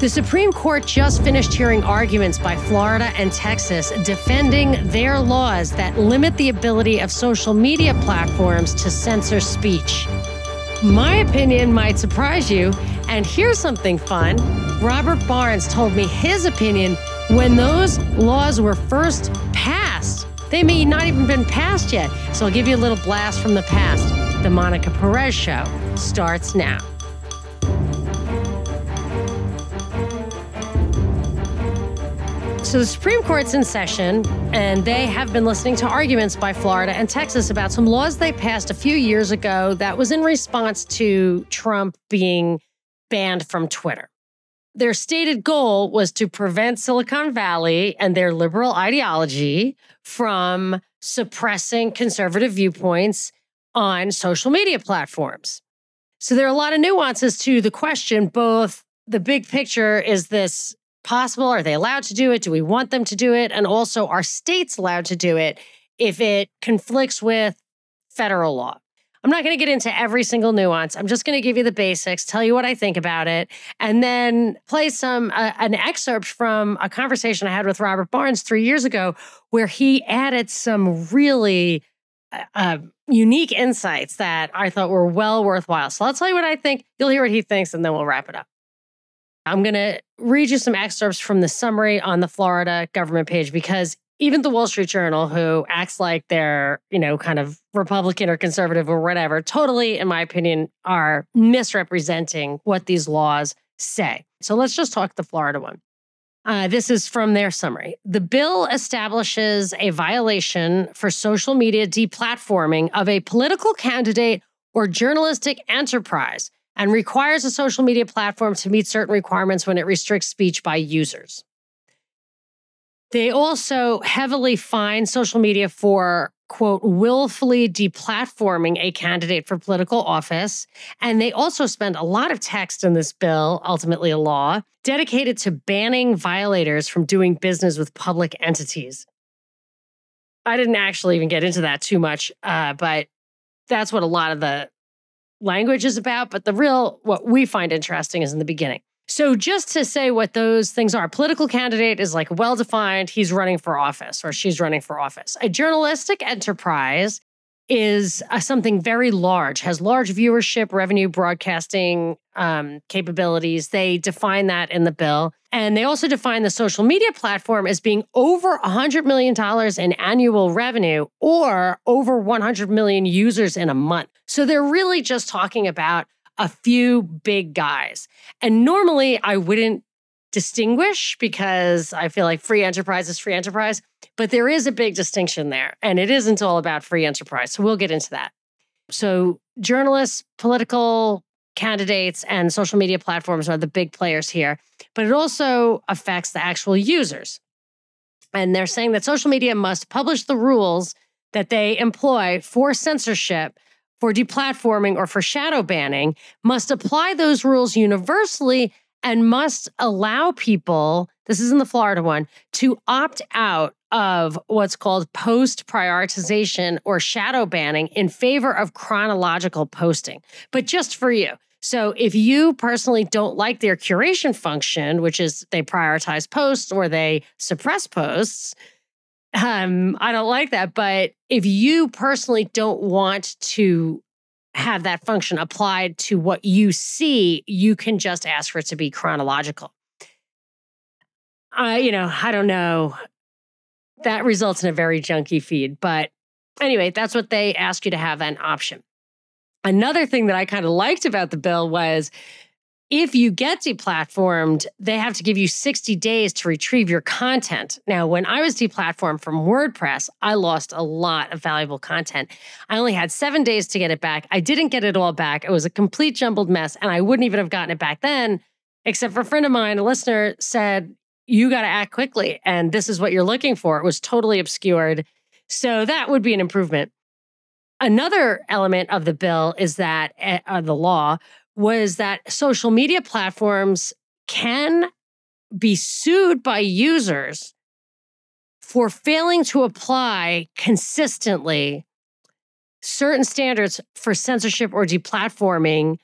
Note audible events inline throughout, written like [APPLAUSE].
The Supreme Court just finished hearing arguments by Florida and Texas defending their laws that limit the ability of social media platforms to censor speech. My opinion might surprise you, and here's something fun. Robert Barnes told me his opinion when those laws were first passed. They may not even been passed yet. So I'll give you a little blast from the past. The Monica Perez Show starts now. So the Supreme Court's in session, and they have been listening to arguments by Florida and Texas about some laws they passed a few years ago that was in response to Trump being banned from Twitter. Their stated goal was to prevent Silicon Valley and their liberal ideology from suppressing conservative viewpoints on social media platforms. So there are a lot of nuances to the question. Both the big picture is this possible? Are they allowed to do it? Do we want them to do it? And also, are states allowed to do it if it conflicts with federal law? I'm not going to get into every single nuance. I'm just going to give you the basics, tell you what I think about it, and then play some uh, an excerpt from a conversation I had with Robert Barnes three years ago, where he added some really uh, uh unique insights that I thought were well worthwhile. So I'll tell you what I think. You'll hear what he thinks, and then we'll wrap it up. I'm going to read you some excerpts from the summary on the Florida government page because even the Wall Street Journal, who acts like they're, you know, kind of Republican or conservative or whatever, totally, in my opinion, are misrepresenting what these laws say. So let's just talk the Florida one. Uh, this is from their summary. The bill establishes a violation for social media deplatforming of a political candidate or journalistic enterprise and requires a social media platform to meet certain requirements when it restricts speech by users. They also heavily fine social media for, quote, willfully deplatforming a candidate for political office. And they also spend a lot of text in this bill, ultimately a law, dedicated to banning violators from doing business with public entities. I didn't actually even get into that too much, uh, but that's what a lot of the language is about, but the real, what we find interesting is in the beginning. So, just to say what those things are, a political candidate is like well defined, he's running for office or she's running for office. A journalistic enterprise is uh, something very large, has large viewership, revenue, broadcasting um, capabilities. They define that in the bill. And they also define the social media platform as being over $100 million in annual revenue or over 100 million users in a month. So they're really just talking about a few big guys. And normally I wouldn't distinguish because I feel like free enterprise is free enterprise, but there is a big distinction there. And it isn't all about free enterprise. So we'll get into that. So, journalists, political candidates, and social media platforms are the big players here, but it also affects the actual users. And they're saying that social media must publish the rules that they employ for censorship for deplatforming or for shadow banning must apply those rules universally and must allow people, this is in the Florida one, to opt out of what's called post prioritization or shadow banning in favor of chronological posting, but just for you. So if you personally don't like their curation function, which is they prioritize posts or they suppress posts, um, I don't like that. But if you personally don't want to have that function applied to what you see, you can just ask for it to be chronological. I, you know, I don't know. That results in a very junky feed. But anyway, that's what they ask you to have an option. Another thing that I kind of liked about the bill was if you get deplatformed, they have to give you 60 days to retrieve your content. Now, when I was deplatformed from WordPress, I lost a lot of valuable content. I only had seven days to get it back. I didn't get it all back. It was a complete jumbled mess, and I wouldn't even have gotten it back then, except for a friend of mine, a listener, said, You got to act quickly. And this is what you're looking for. It was totally obscured. So that would be an improvement. Another element of the bill is that uh, the law was that social media platforms can be sued by users for failing to apply consistently certain standards for censorship or deplatforming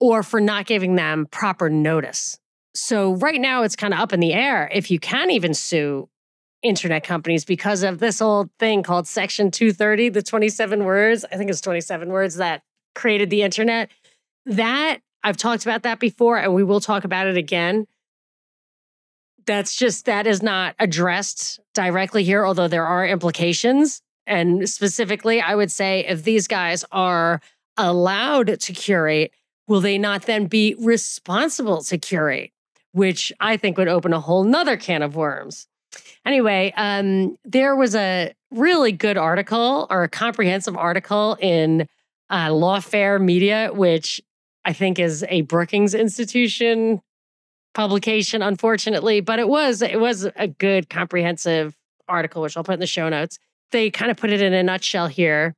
or for not giving them proper notice. So, right now, it's kind of up in the air if you can even sue internet companies because of this old thing called Section 230, the 27 words, I think it's 27 words that created the internet. That I've talked about that before and we will talk about it again. That's just, that is not addressed directly here, although there are implications. And specifically, I would say if these guys are allowed to curate, will they not then be responsible to curate? Which I think would open a whole nother can of worms. Anyway, um, there was a really good article or a comprehensive article in uh, Lawfare Media, which I think is a Brookings Institution publication, unfortunately, but it was it was a good comprehensive article, which I'll put in the show notes. They kind of put it in a nutshell here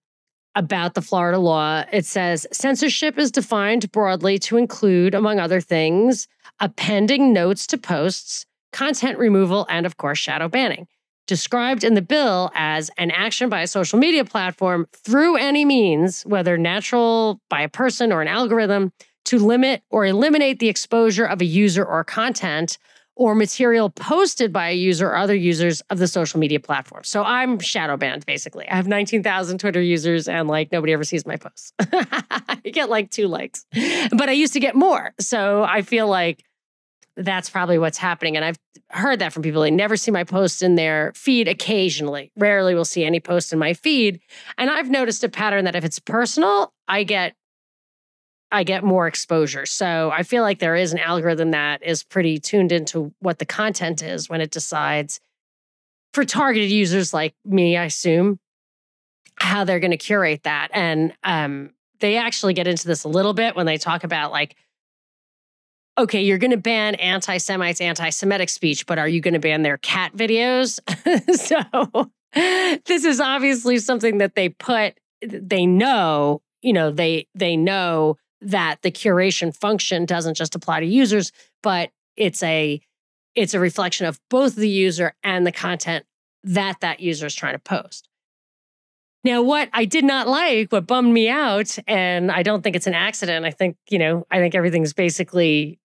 about the Florida law. It says censorship is defined broadly to include, among other things, appending notes to posts, content removal, and of course, shadow banning described in the bill as an action by a social media platform through any means, whether natural by a person or an algorithm, to limit or eliminate the exposure of a user or content or material posted by a user or other users of the social media platform. So I'm shadow banned basically. I have 19,000 Twitter users and like nobody ever sees my posts. [LAUGHS] I get like two likes, but I used to get more. So I feel like that's probably what's happening. And I've heard that from people. They never see my posts in their feed occasionally. Rarely will see any posts in my feed. And I've noticed a pattern that if it's personal, I get I get more exposure. So I feel like there is an algorithm that is pretty tuned into what the content is when it decides for targeted users like me, I assume, how they're going to curate that. And um, they actually get into this a little bit when they talk about like okay, you're going to ban anti Semites, anti Semitic speech, but are you going to ban their cat videos? [LAUGHS] so this is obviously something that they put, they know, you know, they they know that the curation function doesn't just apply to users, but it's a it's a reflection of both the user and the content that that user is trying to post. Now, what I did not like, what bummed me out, and I don't think it's an accident. I think, you know, I think everything's basically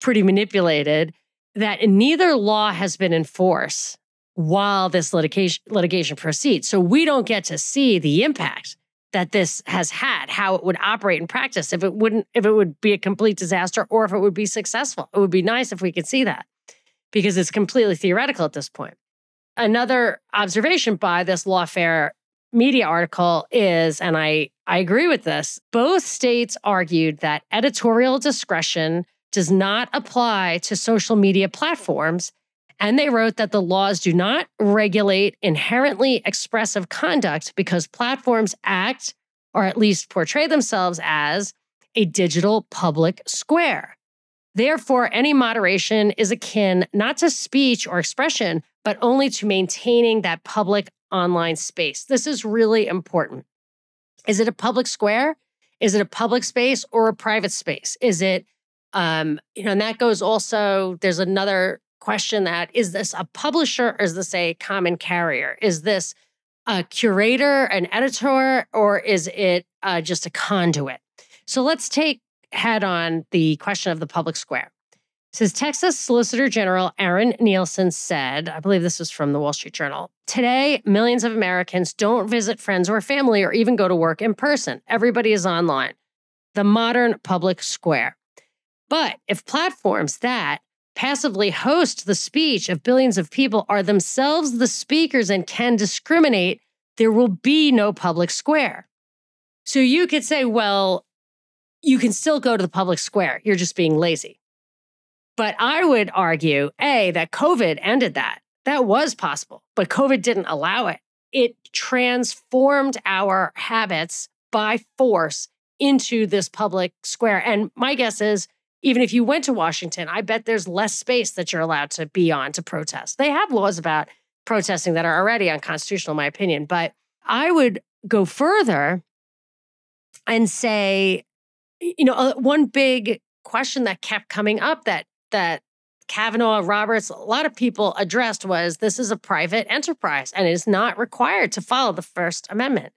pretty manipulated that neither law has been enforced while this litigation litigation proceeds. So we don't get to see the impact that this has had, how it would operate in practice, if it wouldn't, if it would be a complete disaster or if it would be successful. It would be nice if we could see that because it's completely theoretical at this point. Another observation by this lawfare media article is, and I, I agree with this, both states argued that editorial discretion does not apply to social media platforms. And they wrote that the laws do not regulate inherently expressive conduct because platforms act, or at least portray themselves as, a digital public square. Therefore, any moderation is akin not to speech or expression, but only to maintaining that public online space. This is really important. Is it a public square? Is it a public space or a private space? Is it um, you know, and that goes also, there's another question that is this a publisher or is this a common carrier? Is this a curator, an editor, or is it uh, just a conduit? So let's take head on the question of the public square. Says Texas Solicitor General Aaron Nielson said, I believe this was from the Wall Street Journal. Today, millions of Americans don't visit friends or family or even go to work in person. Everybody is online. The modern public square. But if platforms that passively host the speech of billions of people are themselves the speakers and can discriminate, there will be no public square. So you could say, well, you can still go to the public square. You're just being lazy. But I would argue, A, that COVID ended that. That was possible, but COVID didn't allow it. It transformed our habits by force into this public square. And my guess is, even if you went to Washington, I bet there's less space that you're allowed to be on to protest. They have laws about protesting that are already unconstitutional, in my opinion. But I would go further and say, you know, uh, one big question that kept coming up that that Kavanaugh, Roberts, a lot of people addressed was this is a private enterprise and it is not required to follow the First Amendment.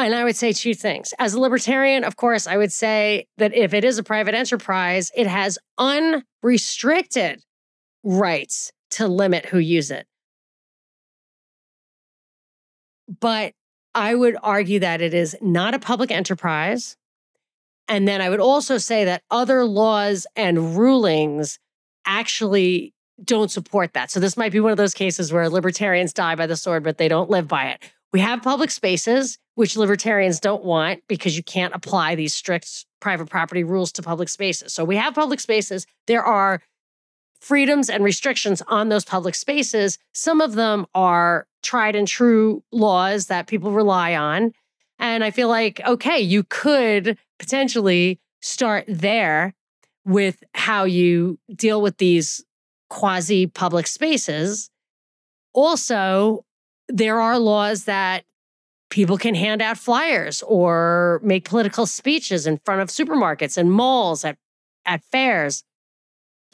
And I would say two things. As a libertarian, of course, I would say that if it is a private enterprise, it has unrestricted rights to limit who use it. But I would argue that it is not a public enterprise. And then I would also say that other laws and rulings actually don't support that. So this might be one of those cases where libertarians die by the sword, but they don't live by it. We have public spaces, which libertarians don't want because you can't apply these strict private property rules to public spaces. So we have public spaces. There are freedoms and restrictions on those public spaces. Some of them are tried and true laws that people rely on. And I feel like, okay, you could potentially start there with how you deal with these quasi public spaces. Also, there are laws that people can hand out flyers or make political speeches in front of supermarkets and malls at, at fairs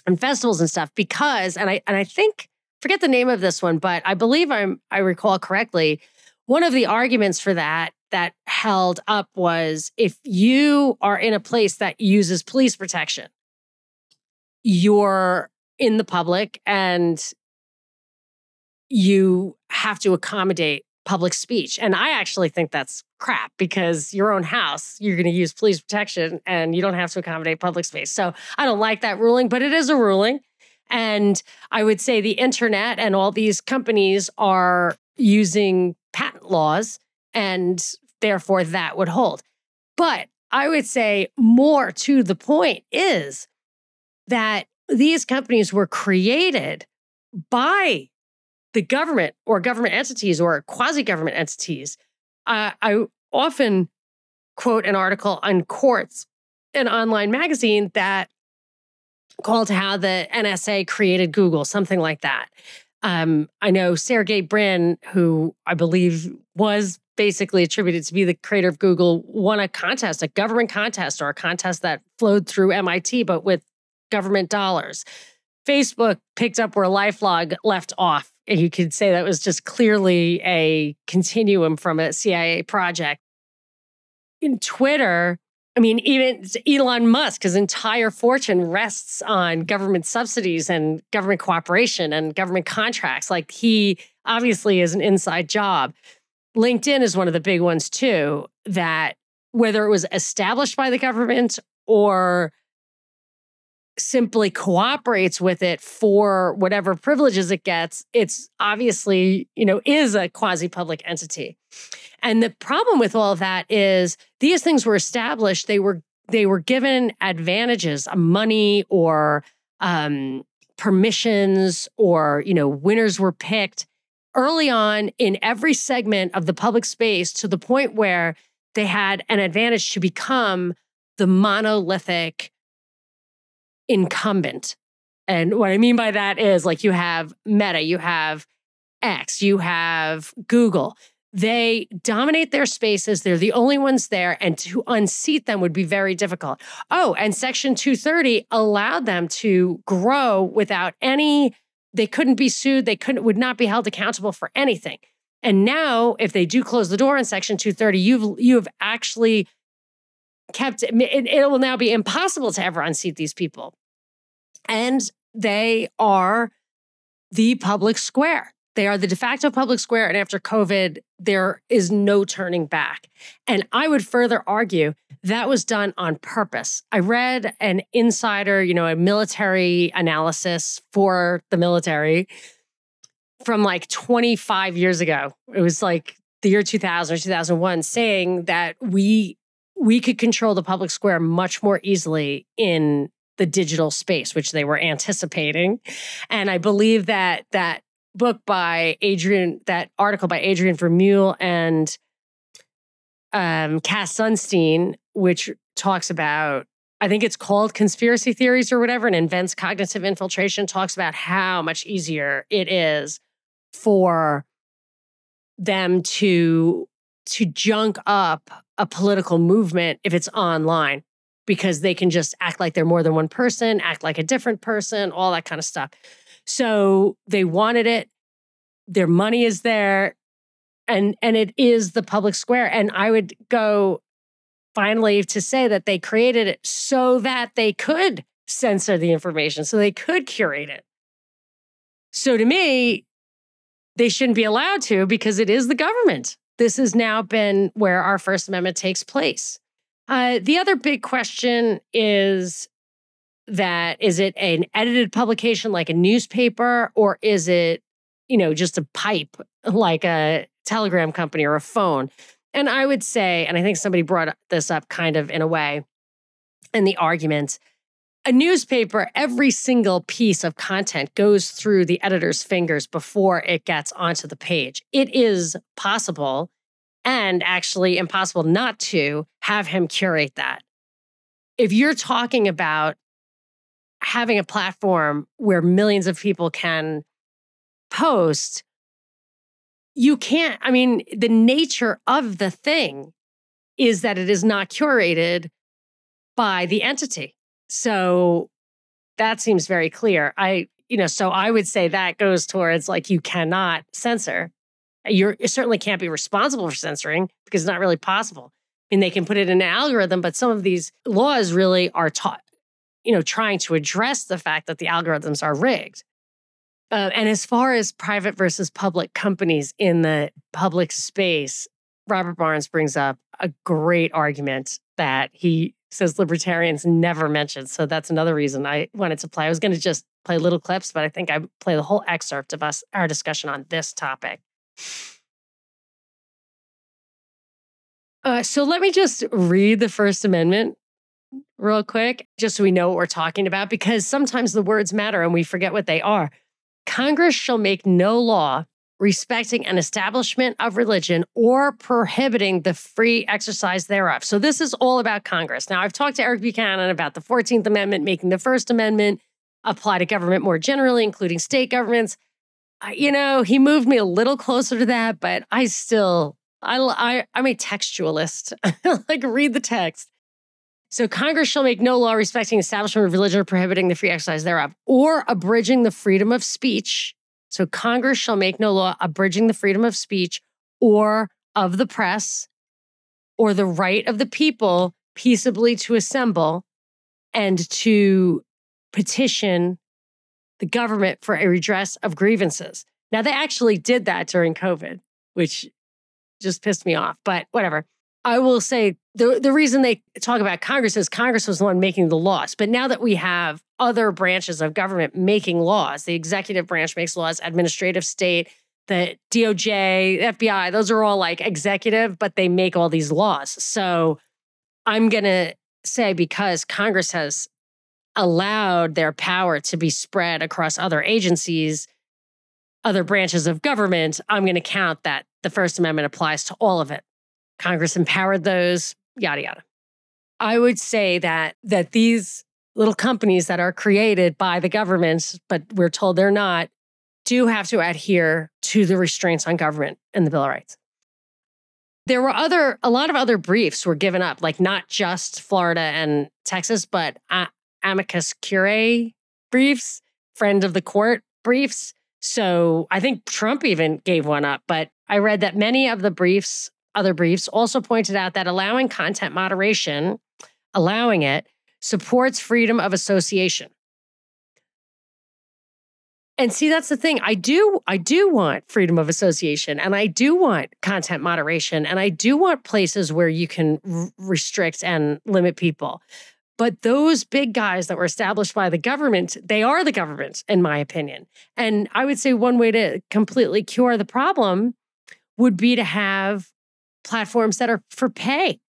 and festivals and stuff because and I and I think forget the name of this one but I believe I'm I recall correctly one of the arguments for that that held up was if you are in a place that uses police protection you're in the public and you have to accommodate public speech. And I actually think that's crap because your own house, you're going to use police protection and you don't have to accommodate public space. So I don't like that ruling, but it is a ruling. And I would say the internet and all these companies are using patent laws, and therefore that would hold. But I would say more to the point is that these companies were created by the government or government entities or quasi government entities. Uh, I often quote an article on Quartz, an online magazine that called how the NSA created Google, something like that. Um, I know Sergey Brin, who I believe was basically attributed to be the creator of Google, won a contest, a government contest, or a contest that flowed through MIT, but with government dollars. Facebook picked up where Lifelog left off. You could say that was just clearly a continuum from a CIA project. In Twitter, I mean, even Elon Musk, his entire fortune rests on government subsidies and government cooperation and government contracts. Like he obviously is an inside job. LinkedIn is one of the big ones too, that whether it was established by the government or simply cooperates with it for whatever privileges it gets, it's obviously, you know, is a quasi public entity. And the problem with all of that is these things were established, they were they were given advantages, uh, money or um, permissions or, you know, winners were picked early on in every segment of the public space to the point where they had an advantage to become the monolithic incumbent. And what I mean by that is like you have Meta, you have X, you have Google. They dominate their spaces. They're the only ones there. And to unseat them would be very difficult. Oh, and Section 230 allowed them to grow without any, they couldn't be sued. They couldn't, would not be held accountable for anything. And now, if they do close the door in Section 230, you've you've actually kept it, it will now be impossible to ever unseat these people. And they are the public square. They are the de facto public square. And after COVID, there is no turning back. And I would further argue that was done on purpose. I read an insider, you know, a military analysis for the military from like 25 years ago. It was like the year 2000 or 2001 saying that we we could control the public square much more easily in the digital space, which they were anticipating. And I believe that that book by Adrian, that article by Adrian Vermeule and um, Cass Sunstein, which talks about, I think it's called conspiracy theories or whatever, and invents cognitive infiltration, talks about how much easier it is for them to to junk up a political movement if it's online because they can just act like they're more than one person, act like a different person, all that kind of stuff. So they wanted it. Their money is there and and it is the public square and I would go finally to say that they created it so that they could censor the information, so they could curate it. So to me, they shouldn't be allowed to because it is the government. This has now been where our First Amendment takes place. Uh, the other big question is that is it an edited publication like a newspaper or is it you know just a pipe like a telegram company or a phone and i would say and i think somebody brought this up kind of in a way in the argument a newspaper every single piece of content goes through the editor's fingers before it gets onto the page it is possible and actually impossible not to have him curate that. If you're talking about having a platform where millions of people can post, you can't, I mean, the nature of the thing is that it is not curated by the entity. So that seems very clear. I, you know, so I would say that goes towards like you cannot censor you're, you certainly can't be responsible for censoring because it's not really possible. I mean, they can put it in an algorithm, but some of these laws really are taught, you know, trying to address the fact that the algorithms are rigged. Uh, and as far as private versus public companies in the public space, Robert Barnes brings up a great argument that he says libertarians never mentioned. So that's another reason I wanted to play. I was going to just play little clips, but I think I play the whole excerpt of us our discussion on this topic. Uh, so let me just read the First Amendment real quick, just so we know what we're talking about, because sometimes the words matter and we forget what they are. Congress shall make no law respecting an establishment of religion or prohibiting the free exercise thereof. So this is all about Congress. Now, I've talked to Eric Buchanan about the 14th Amendment, making the First Amendment apply to government more generally, including state governments you know, he moved me a little closer to that, but I still, I, I I'm a textualist. [LAUGHS] like read the text. So Congress shall make no law respecting establishment of religion or prohibiting the free exercise thereof, or abridging the freedom of speech. So Congress shall make no law abridging the freedom of speech or of the press or the right of the people peaceably to assemble and to petition the government for a redress of grievances. Now, they actually did that during COVID, which just pissed me off, but whatever. I will say the, the reason they talk about Congress is Congress was the one making the laws. But now that we have other branches of government making laws, the executive branch makes laws, administrative state, the DOJ, FBI, those are all like executive, but they make all these laws. So I'm going to say because Congress has allowed their power to be spread across other agencies, other branches of government, I'm going to count that the First Amendment applies to all of it. Congress empowered those, yada yada. I would say that that these little companies that are created by the government, but we're told they're not, do have to adhere to the restraints on government and the Bill of Rights. There were other, a lot of other briefs were given up, like not just Florida and Texas, but uh, amicus curiae briefs, friend of the court briefs. So I think Trump even gave one up. But I read that many of the briefs, other briefs, also pointed out that allowing content moderation, allowing it, supports freedom of association. And see, that's the thing. I do, I do want freedom of association and I do want content moderation and I do want places where you can r- restrict and limit people. But those big guys that were established by the government, they are the government, in my opinion. And I would say one way to completely cure the problem would be to have platforms that are for pay.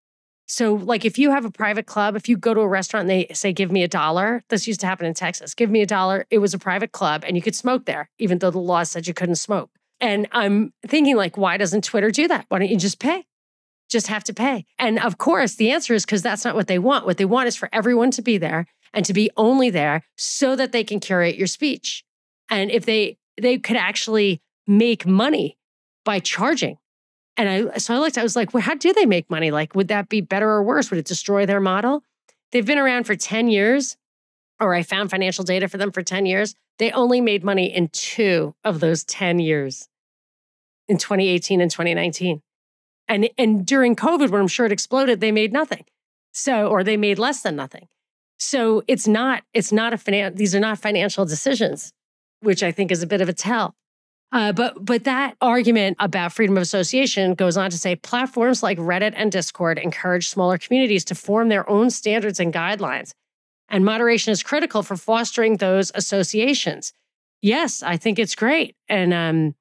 So, like, if you have a private club, if you go to a restaurant and they say, give me a dollar, this used to happen in Texas, give me a dollar. It was a private club and you could smoke there, even though the law said you couldn't smoke. And I'm thinking, like, why doesn't Twitter do that? Why don't you just pay? Just have to pay. And of course, the answer is because that's not what they want. What they want is for everyone to be there and to be only there so that they can curate your speech. And if they they could actually make money by charging and I so I looked, I was like, well, how do they make money? Like, would that be better or worse? Would it destroy their model? They've been around for 10 years, or I found financial data for them for 10 years. They only made money in two of those 10 years in 2018 and 2019. And, and during COVID, when I'm sure it exploded, they made nothing. So, or they made less than nothing. So it's not, it's not a finan- these are not financial decisions, which I think is a bit of a tell. Uh, but but that argument about freedom of association goes on to say platforms like Reddit and Discord encourage smaller communities to form their own standards and guidelines, and moderation is critical for fostering those associations. Yes, I think it's great, and um,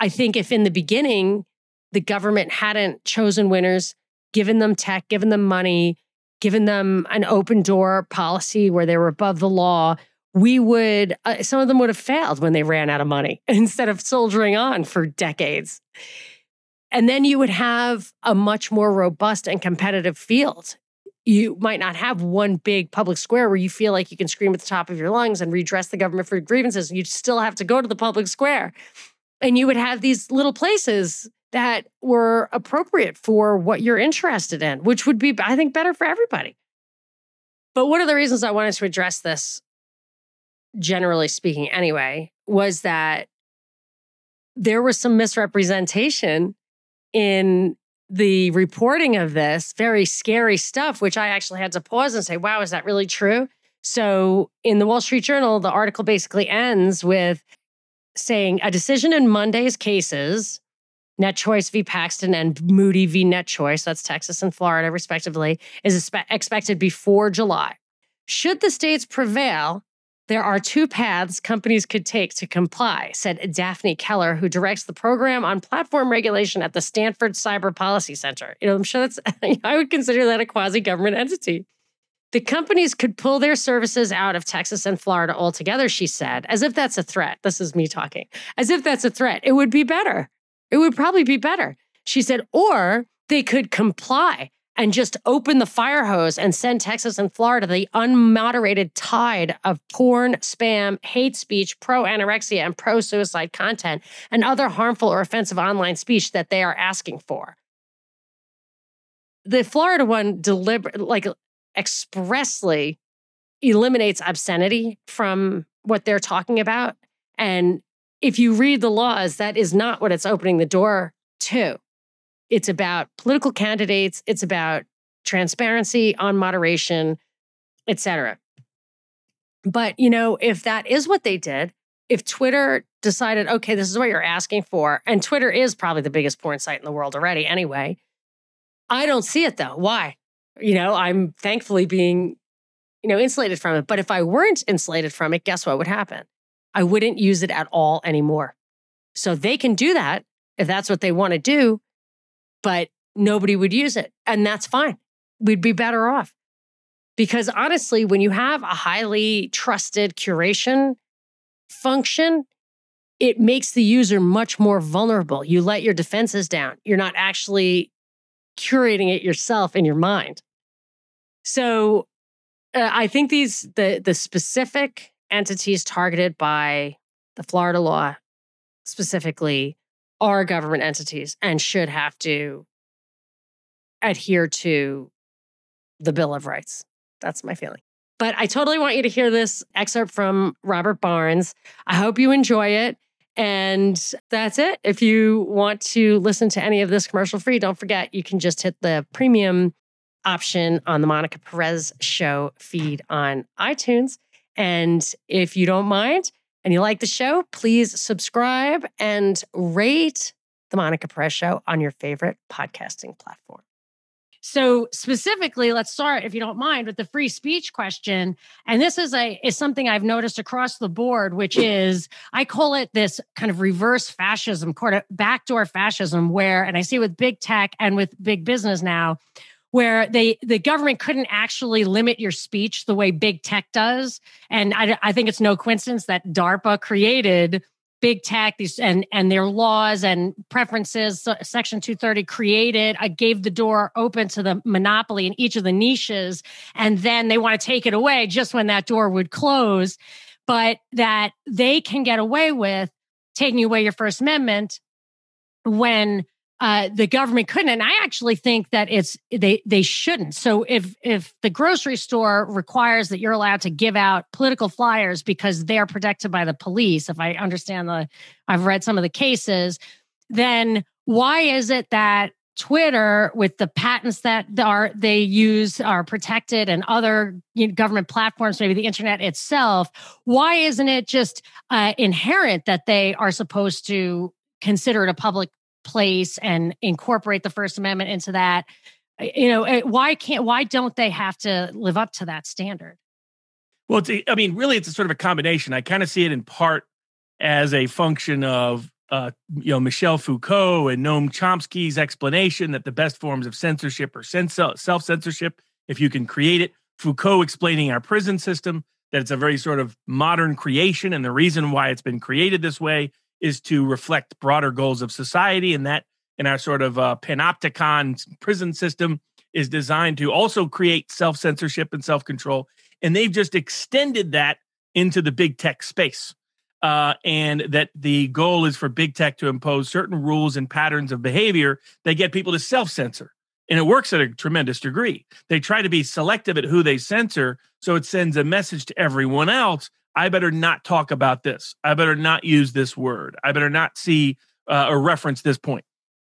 I think if in the beginning the government hadn't chosen winners, given them tech, given them money, given them an open door policy where they were above the law, we would, uh, some of them would have failed when they ran out of money [LAUGHS] instead of soldiering on for decades. And then you would have a much more robust and competitive field. You might not have one big public square where you feel like you can scream at the top of your lungs and redress the government for grievances. You'd still have to go to the public square. And you would have these little places that were appropriate for what you're interested in, which would be, I think, better for everybody. But one of the reasons I wanted to address this generally speaking anyway, was that there was some misrepresentation in the reporting of this very scary stuff, which I actually had to pause and say, wow, is that really true? So in the Wall Street Journal, the article basically ends with saying a decision in Monday's cases, NetChoice v. Paxton and Moody v. NetChoice, that's Texas and Florida, respectively, is expected before July. Should the states prevail, there are two paths companies could take to comply, said Daphne Keller, who directs the program on platform regulation at the Stanford Cyber Policy Center. You know, I'm sure that's, [LAUGHS] I would consider that a quasi government entity. The companies could pull their services out of Texas and Florida altogether, she said, as if that's a threat. This is me talking. As if that's a threat. It would be better. It would probably be better. She said, or they could comply and just open the fire hose and send Texas and Florida the unmoderated tide of porn, spam, hate speech, pro anorexia, and pro suicide content and other harmful or offensive online speech that they are asking for. The Florida one deliberate like expressly eliminates obscenity from what they're talking about. And if you read the laws, that is not what it's opening the door to. It's about political candidates, it's about transparency on moderation, etc. But, you know, if that is what they did, if Twitter decided, okay, this is what you're asking for, and Twitter is probably the biggest porn site in the world already anyway, I don't see it though. Why? You know, I'm thankfully being, you know, insulated from it. But if I weren't insulated from it, guess what would happen? I wouldn't use it at all anymore. So they can do that if that's what they want to do but nobody would use it. And that's fine. We'd be better off. Because honestly, when you have a highly trusted curation function, it makes the user much more vulnerable. You let your defenses down. You're not actually curating it yourself in your mind. So uh, I think these the the specific entities targeted by the Florida law specifically are government entities and should have to adhere to the Bill of Rights. That's my feeling. But I totally want you to hear this excerpt from Robert Barnes. I hope you enjoy it. And that's it. If you want to listen to any of this commercial free, don't forget you can just hit the premium option on the Monica Perez Show feed on iTunes. And if you don't mind, and you like the show, please subscribe and rate The Monica Perez Show on your favorite podcasting platform. So specifically, let's start, if you don't mind, with the free speech question. And this is a is something I've noticed across the board, which is I call it this kind of reverse fascism, backdoor fascism, where, and I see with big tech and with big business now, where they the government couldn't actually limit your speech the way big tech does. And I, I think it's no coincidence that DARPA created big tech these and and their laws and preferences so section 230 created i gave the door open to the monopoly in each of the niches and then they want to take it away just when that door would close but that they can get away with taking away your first amendment when uh, the government couldn't. And I actually think that it's they they shouldn't. So if if the grocery store requires that you're allowed to give out political flyers because they are protected by the police, if I understand the, I've read some of the cases, then why is it that Twitter, with the patents that are they use, are protected, and other you know, government platforms, maybe the internet itself. Why isn't it just uh, inherent that they are supposed to consider it a public place and incorporate the First Amendment into that. You know, eh, why can't why don't they have to live up to that standard? Well, a, I mean, really, it's a sort of a combination. I kind of see it in part as a function of uh, you know Michel Foucault and Noam Chomsky's explanation that the best forms of censorship are self censorship if you can create it. Foucault explaining our prison system that it's a very sort of modern creation, and the reason why it's been created this way is to reflect broader goals of society, and that in our sort of uh, panopticon prison system is designed to also create self censorship and self control. And they've just extended that into the big tech space. Uh, and that the goal is for big tech to impose certain rules and patterns of behavior that get people to self censor. And it works at a tremendous degree. They try to be selective at who they censor. So it sends a message to everyone else I better not talk about this. I better not use this word. I better not see uh, or reference this point.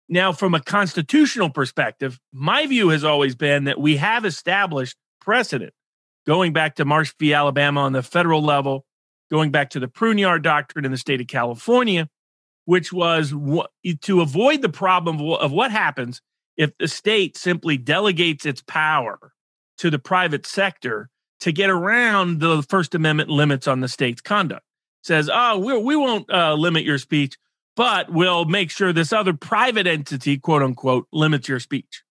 Now, from a constitutional perspective, my view has always been that we have established precedent going back to Marsh v. Alabama on the federal level, going back to the Pruneyard Doctrine in the state of California, which was to avoid the problem of what happens if the state simply delegates its power to the private sector to get around the First Amendment limits on the state's conduct. Says, oh, we're, we won't uh, limit your speech, but we'll make sure this other private entity, quote unquote, limits your speech.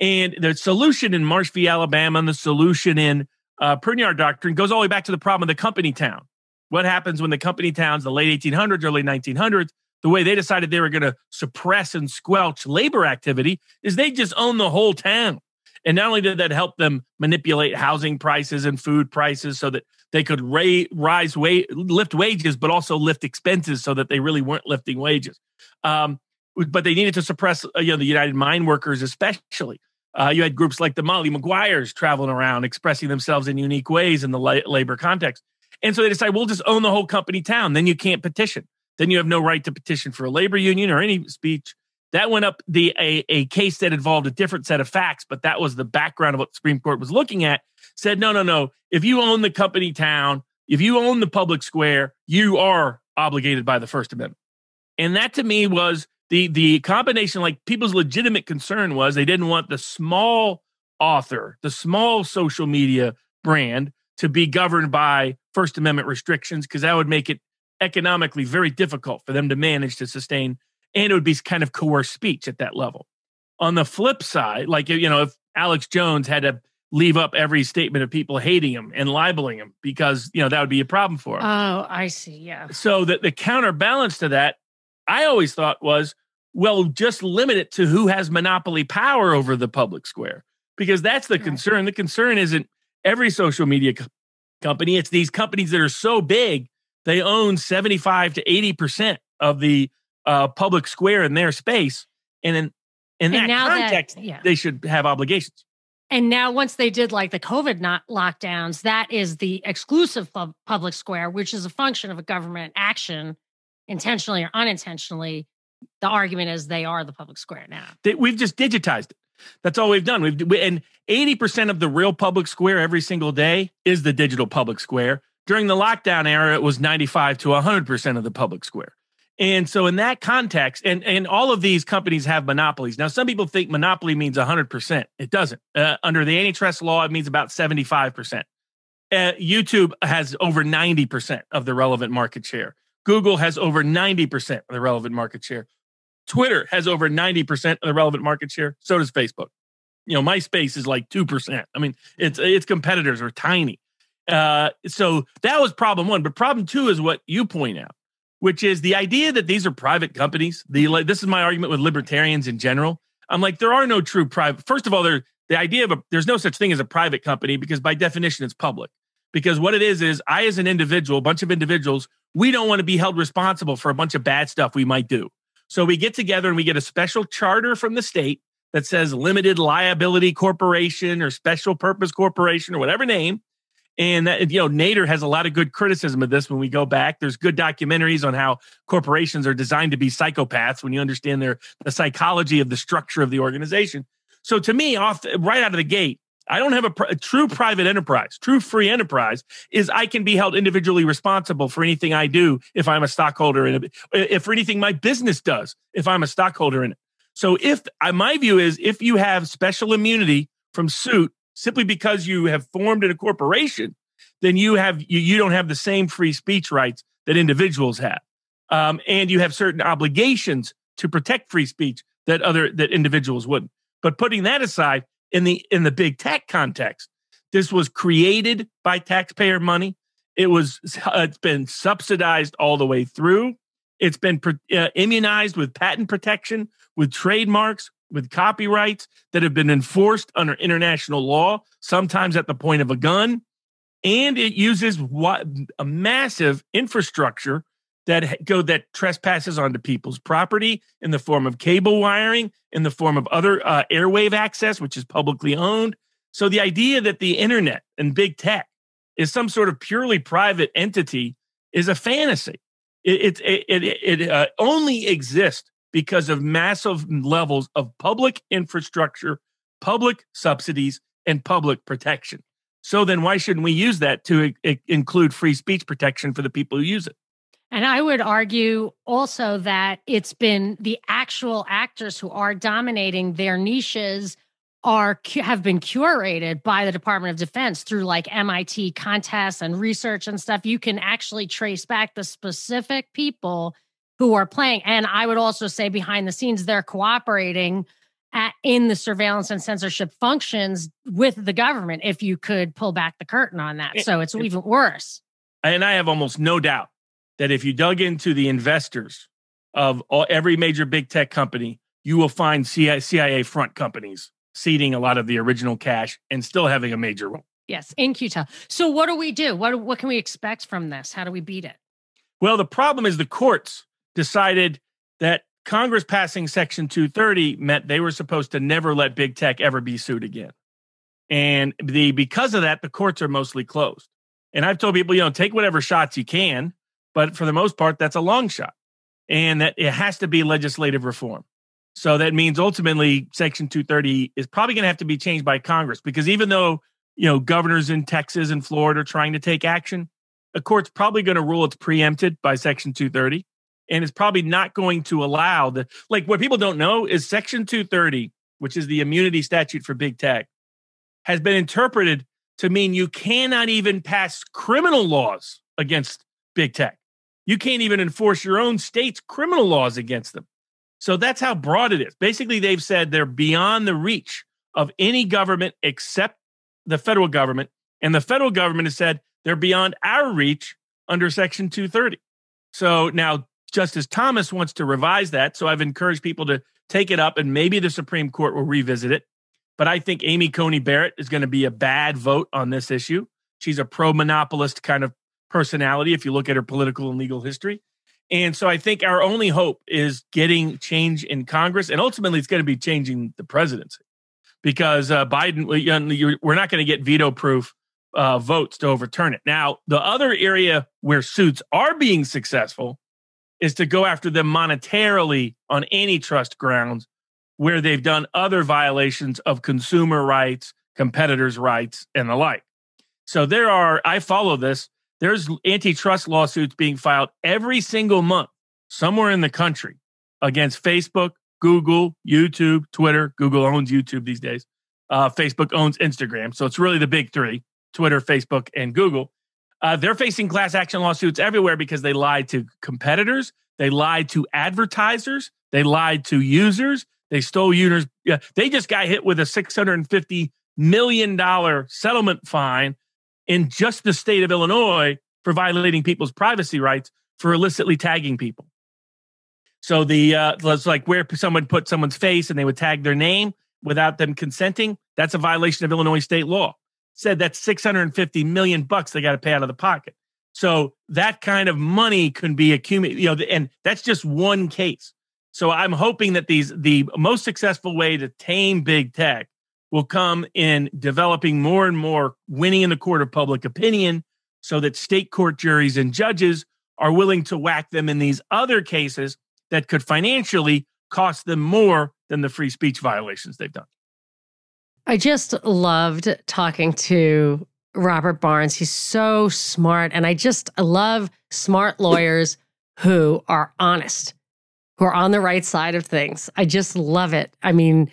And the solution in Marsh v. Alabama and the solution in uh, Doctrine goes all the way back to the problem of the company town. What happens when the company towns, the late 1800s, early 1900s, the way they decided they were going to suppress and squelch labor activity is they just own the whole town. And not only did that help them manipulate housing prices and food prices so that they could ra- rise wa- lift wages, but also lift expenses so that they really weren't lifting wages. Um, but they needed to suppress, uh, you know, the United Mine Workers, especially. Uh, you had groups like the Molly Maguires traveling around, expressing themselves in unique ways in the la- labor context. And so they decide we'll just own the whole company town. Then you can't petition. Then you have no right to petition for a labor union or any speech. That went up the a, a case that involved a different set of facts, but that was the background of what the Supreme Court was looking at. Said, no, no, no. If you own the company town, if you own the public square, you are obligated by the First Amendment. And that to me was the the combination. Like people's legitimate concern was they didn't want the small author, the small social media brand to be governed by First Amendment restrictions because that would make it economically very difficult for them to manage to sustain and it would be kind of coerced speech at that level. On the flip side, like you know, if Alex Jones had to leave up every statement of people hating him and libeling him because you know that would be a problem for him. Oh, I see. Yeah. So that the counterbalance to that, I always thought was, well, just limit it to who has monopoly power over the public square because that's the right. concern. The concern isn't every social media co- company; it's these companies that are so big they own seventy-five to eighty percent of the uh, public square in their space. And in, in and that context, that, yeah. they should have obligations. And now, once they did like the COVID not lockdowns, that is the exclusive public square, which is a function of a government action, intentionally or unintentionally. The argument is they are the public square now. We've just digitized it. That's all we've done. We've we, and eighty percent of the real public square every single day is the digital public square. During the lockdown era, it was ninety-five to hundred percent of the public square. And so in that context, and, and all of these companies have monopolies. Now, some people think monopoly means 100%. It doesn't. Uh, under the antitrust law, it means about 75%. Uh, YouTube has over 90% of the relevant market share. Google has over 90% of the relevant market share. Twitter has over 90% of the relevant market share. So does Facebook. You know, MySpace is like two percent. I mean, its its competitors are tiny. Uh, so that was problem one. But problem two is what you point out, which is the idea that these are private companies. The like, this is my argument with libertarians in general. I'm like, there are no true private. First of all, there the idea of a, there's no such thing as a private company because by definition it's public. Because what it is is I, as an individual, a bunch of individuals, we don't want to be held responsible for a bunch of bad stuff we might do. So we get together and we get a special charter from the state that says limited liability corporation or special purpose corporation or whatever name. And that, you know, Nader has a lot of good criticism of this when we go back. There's good documentaries on how corporations are designed to be psychopaths when you understand their the psychology of the structure of the organization. So to me, off right out of the gate, I don't have a, a, true private enterprise. True free enterprise is I can be held individually responsible for anything I do if I'm a stockholder in it, if for anything my business does if I'm a stockholder in it. So if uh, my view is if you have special immunity from suit simply because you have formed in a corporation, then you have you, you don't have the same free speech rights that individuals have, um, and you have certain obligations to protect free speech that other that individuals wouldn't. But putting that aside, in the in the big tech context, this was created by taxpayer money. It was [LAUGHS] it's been subsidized all the way through. It's been uh, immunized with patent protection, with trademarks, with copyrights that have been enforced under international law, sometimes at the point of a gun. And it uses what, a massive infrastructure that go that trespasses onto people's property in the form of cable wiring, in the form of other uh, airwave access, which is publicly owned. So the idea that the internet and big tech is some sort of purely private entity is a fantasy. It it it, it uh, only exists because of massive levels of public infrastructure, public subsidies, and public protection. So then, why shouldn't we use that to I- include free speech protection for the people who use it? And I would argue also that it's been the actual actors who are dominating their niches are have been curated by the Department of Defense through like MIT contests and research and stuff. You can actually trace back the specific people who are playing. And I would also say behind the scenes, they're cooperating at, in the surveillance and censorship functions with the government. If you could pull back the curtain on that, so it's even worse. And I have almost no doubt that if you dug into the investors of all, every major big tech company, you will find CIA front companies seeding a lot of the original cash and still having a major role. Yes, In-Q-Tel. So what do we do? What what can we expect from this? How do we beat it? Well, the problem is the courts decided that Congress passing Section 230 meant they were supposed to never let big tech ever be sued again. And the because of that, the courts are mostly closed. And I've told people, you know, take whatever shots you can, but for the most part, that's a long shot. And that it has to be legislative reform. So that means ultimately Section 230 is probably going to have to be changed by Congress because even though, you know, governors in Texas and Florida are trying to take action, the court's probably going to rule it's preempted by Section 230 and it's probably not going to allow the like what people don't know is Section 230, which is the immunity statute for big tech, has been interpreted to mean you cannot even pass criminal laws against big tech. You can't even enforce your own state's criminal laws against them. So that's how broad it is. Basically, they've said they're beyond the reach of any government except the federal government. And the federal government has said they're beyond our reach under Section 230. So now Justice Thomas wants to revise that. So I've encouraged people to take it up and maybe the Supreme Court will revisit it. But I think Amy Coney Barrett is going to be a bad vote on this issue. She's a pro monopolist kind of personality if you look at her political and legal history. And so I think our only hope is getting change in Congress, and ultimately it's going to be changing the presidency because uh, Biden, we're not going to get veto proof uh, votes to overturn it. Now, the other area where suits are being successful is to go after them monetarily on antitrust grounds where they've done other violations of consumer rights, competitors' rights, and the like. So there are, I follow this, there's antitrust lawsuits being filed every single month somewhere in the country against Facebook, Google, YouTube, Twitter. Google owns YouTube these days. Uh, Facebook owns Instagram. So it's really the big three Twitter, Facebook, and Google. Uh, they're facing class action lawsuits everywhere because they lied to competitors, they lied to advertisers, they lied to users, They stole users. Yeah, they just got hit with a six hundred and fifty million dollar settlement fine in just the state of Illinois for violating people's privacy rights for illicitly tagging people. So the uh, it's like where someone put someone's face and they would tag their name without them consenting. That's a violation of Illinois state law. Said that's 650 million bucks they got to pay out of the pocket. So that kind of money can be accumulated, you know, and that's just one case. So I'm hoping that these the most successful way to tame big tech will come in developing more and more winning in the court of public opinion so that state court juries and judges are willing to whack them in these other cases that could financially cost them more than the free speech violations they've done. I just loved talking to Robert Barnes. He's so smart. And I just love smart lawyers who are honest, who are on the right side of things. I just love it. I mean,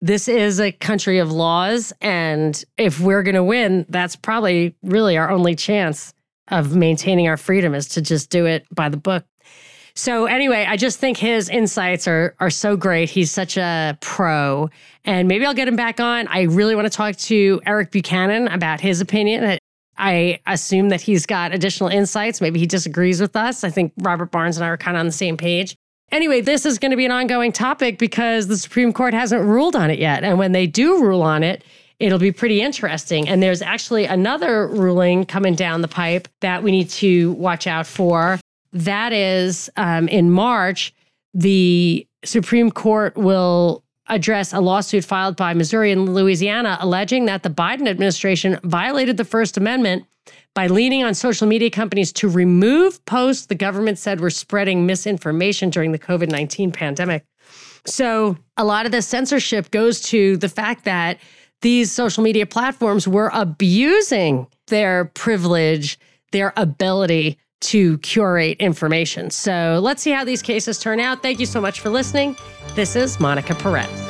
this is a country of laws. And if we're going to win, that's probably really our only chance of maintaining our freedom is to just do it by the book. So anyway, I just think his insights are are so great. He's such a pro, and maybe I'll get him back on. I really want to talk to Eric Buchanan about his opinion. I assume that he's got additional insights. Maybe he disagrees with us. I think Robert Barnes and I are kind of on the same page. Anyway, this is going to be an ongoing topic because the Supreme Court hasn't ruled on it yet. And when they do rule on it, it'll be pretty interesting. And there's actually another ruling coming down the pipe that we need to watch out for. That is um, in March, the Supreme Court will address a lawsuit filed by Missouri and Louisiana alleging that the Biden administration violated the First Amendment by leaning on social media companies to remove posts the government said were spreading misinformation during the COVID 19 pandemic. So, a lot of the censorship goes to the fact that these social media platforms were abusing their privilege, their ability to curate information. So let's see how these cases turn out. Thank you so much for listening. This is Monica Perez.